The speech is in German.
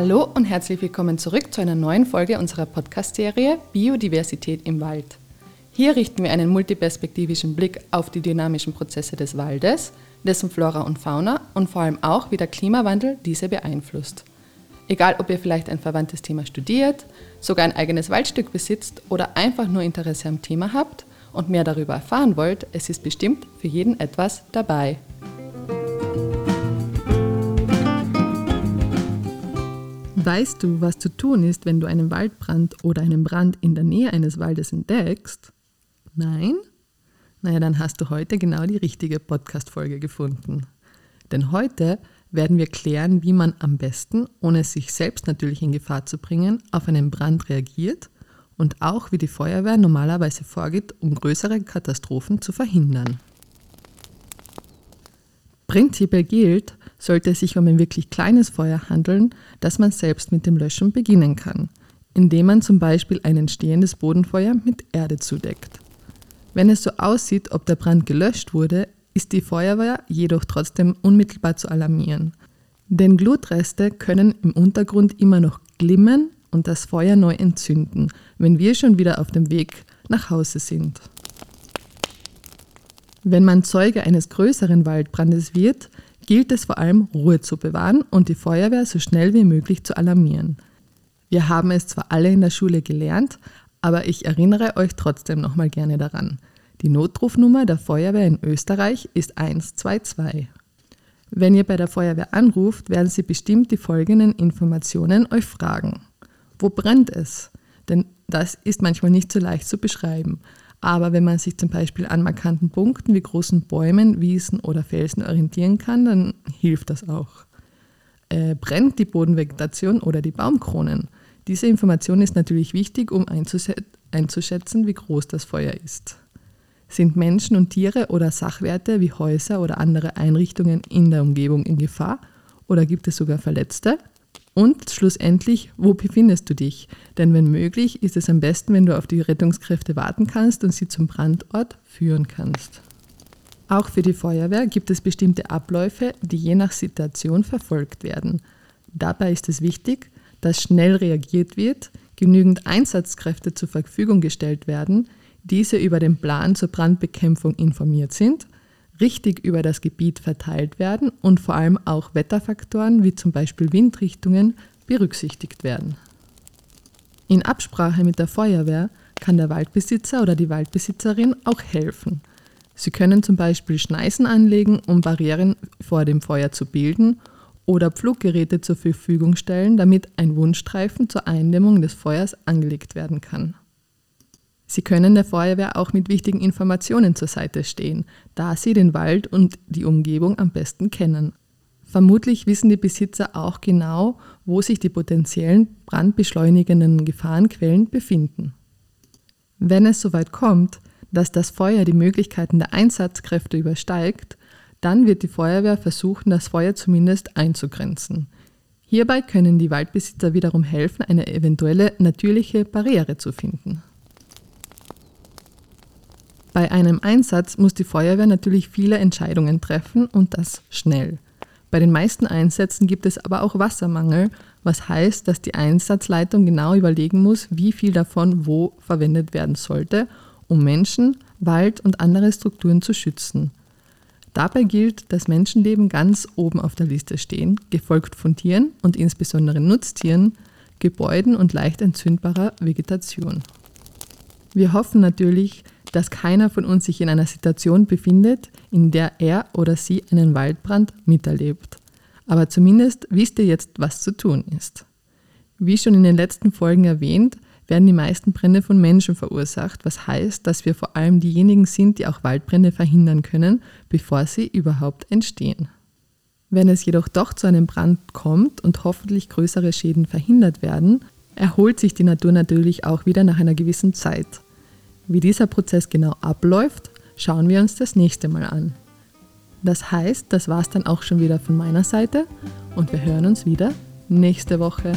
Hallo und herzlich willkommen zurück zu einer neuen Folge unserer Podcast-Serie Biodiversität im Wald. Hier richten wir einen multiperspektivischen Blick auf die dynamischen Prozesse des Waldes, dessen Flora und Fauna und vor allem auch, wie der Klimawandel diese beeinflusst. Egal, ob ihr vielleicht ein verwandtes Thema studiert, sogar ein eigenes Waldstück besitzt oder einfach nur Interesse am Thema habt und mehr darüber erfahren wollt, es ist bestimmt für jeden etwas dabei. Weißt du, was zu tun ist, wenn du einen Waldbrand oder einen Brand in der Nähe eines Waldes entdeckst? Nein? Naja, dann hast du heute genau die richtige Podcast-Folge gefunden. Denn heute werden wir klären, wie man am besten, ohne sich selbst natürlich in Gefahr zu bringen, auf einen Brand reagiert und auch wie die Feuerwehr normalerweise vorgeht, um größere Katastrophen zu verhindern. Prinzipiell gilt, sollte es sich um ein wirklich kleines Feuer handeln, dass man selbst mit dem Löschen beginnen kann, indem man zum Beispiel ein entstehendes Bodenfeuer mit Erde zudeckt. Wenn es so aussieht, ob der Brand gelöscht wurde, ist die Feuerwehr jedoch trotzdem unmittelbar zu alarmieren. Denn Glutreste können im Untergrund immer noch glimmen und das Feuer neu entzünden, wenn wir schon wieder auf dem Weg nach Hause sind. Wenn man Zeuge eines größeren Waldbrandes wird, gilt es vor allem, Ruhe zu bewahren und die Feuerwehr so schnell wie möglich zu alarmieren. Wir haben es zwar alle in der Schule gelernt, aber ich erinnere euch trotzdem nochmal gerne daran. Die Notrufnummer der Feuerwehr in Österreich ist 122. Wenn ihr bei der Feuerwehr anruft, werden sie bestimmt die folgenden Informationen euch fragen. Wo brennt es? Denn das ist manchmal nicht so leicht zu beschreiben. Aber wenn man sich zum Beispiel an markanten Punkten wie großen Bäumen, Wiesen oder Felsen orientieren kann, dann hilft das auch. Äh, brennt die Bodenvegetation oder die Baumkronen? Diese Information ist natürlich wichtig, um einzuschätzen, wie groß das Feuer ist. Sind Menschen und Tiere oder Sachwerte wie Häuser oder andere Einrichtungen in der Umgebung in Gefahr oder gibt es sogar Verletzte? Und schlussendlich, wo befindest du dich? Denn wenn möglich, ist es am besten, wenn du auf die Rettungskräfte warten kannst und sie zum Brandort führen kannst. Auch für die Feuerwehr gibt es bestimmte Abläufe, die je nach Situation verfolgt werden. Dabei ist es wichtig, dass schnell reagiert wird, genügend Einsatzkräfte zur Verfügung gestellt werden, diese über den Plan zur Brandbekämpfung informiert sind richtig über das Gebiet verteilt werden und vor allem auch Wetterfaktoren wie zum Beispiel Windrichtungen berücksichtigt werden. In Absprache mit der Feuerwehr kann der Waldbesitzer oder die Waldbesitzerin auch helfen. Sie können zum Beispiel Schneisen anlegen, um Barrieren vor dem Feuer zu bilden oder Pfluggeräte zur Verfügung stellen, damit ein Wundstreifen zur Eindämmung des Feuers angelegt werden kann. Sie können der Feuerwehr auch mit wichtigen Informationen zur Seite stehen, da sie den Wald und die Umgebung am besten kennen. Vermutlich wissen die Besitzer auch genau, wo sich die potenziellen brandbeschleunigenden Gefahrenquellen befinden. Wenn es soweit kommt, dass das Feuer die Möglichkeiten der Einsatzkräfte übersteigt, dann wird die Feuerwehr versuchen, das Feuer zumindest einzugrenzen. Hierbei können die Waldbesitzer wiederum helfen, eine eventuelle natürliche Barriere zu finden. Bei einem Einsatz muss die Feuerwehr natürlich viele Entscheidungen treffen und das schnell. Bei den meisten Einsätzen gibt es aber auch Wassermangel, was heißt, dass die Einsatzleitung genau überlegen muss, wie viel davon wo verwendet werden sollte, um Menschen, Wald und andere Strukturen zu schützen. Dabei gilt, dass Menschenleben ganz oben auf der Liste stehen, gefolgt von Tieren und insbesondere Nutztieren, Gebäuden und leicht entzündbarer Vegetation. Wir hoffen natürlich, dass keiner von uns sich in einer Situation befindet, in der er oder sie einen Waldbrand miterlebt. Aber zumindest wisst ihr jetzt, was zu tun ist. Wie schon in den letzten Folgen erwähnt, werden die meisten Brände von Menschen verursacht, was heißt, dass wir vor allem diejenigen sind, die auch Waldbrände verhindern können, bevor sie überhaupt entstehen. Wenn es jedoch doch zu einem Brand kommt und hoffentlich größere Schäden verhindert werden, erholt sich die Natur natürlich auch wieder nach einer gewissen Zeit. Wie dieser Prozess genau abläuft, schauen wir uns das nächste Mal an. Das heißt, das war es dann auch schon wieder von meiner Seite und wir hören uns wieder nächste Woche.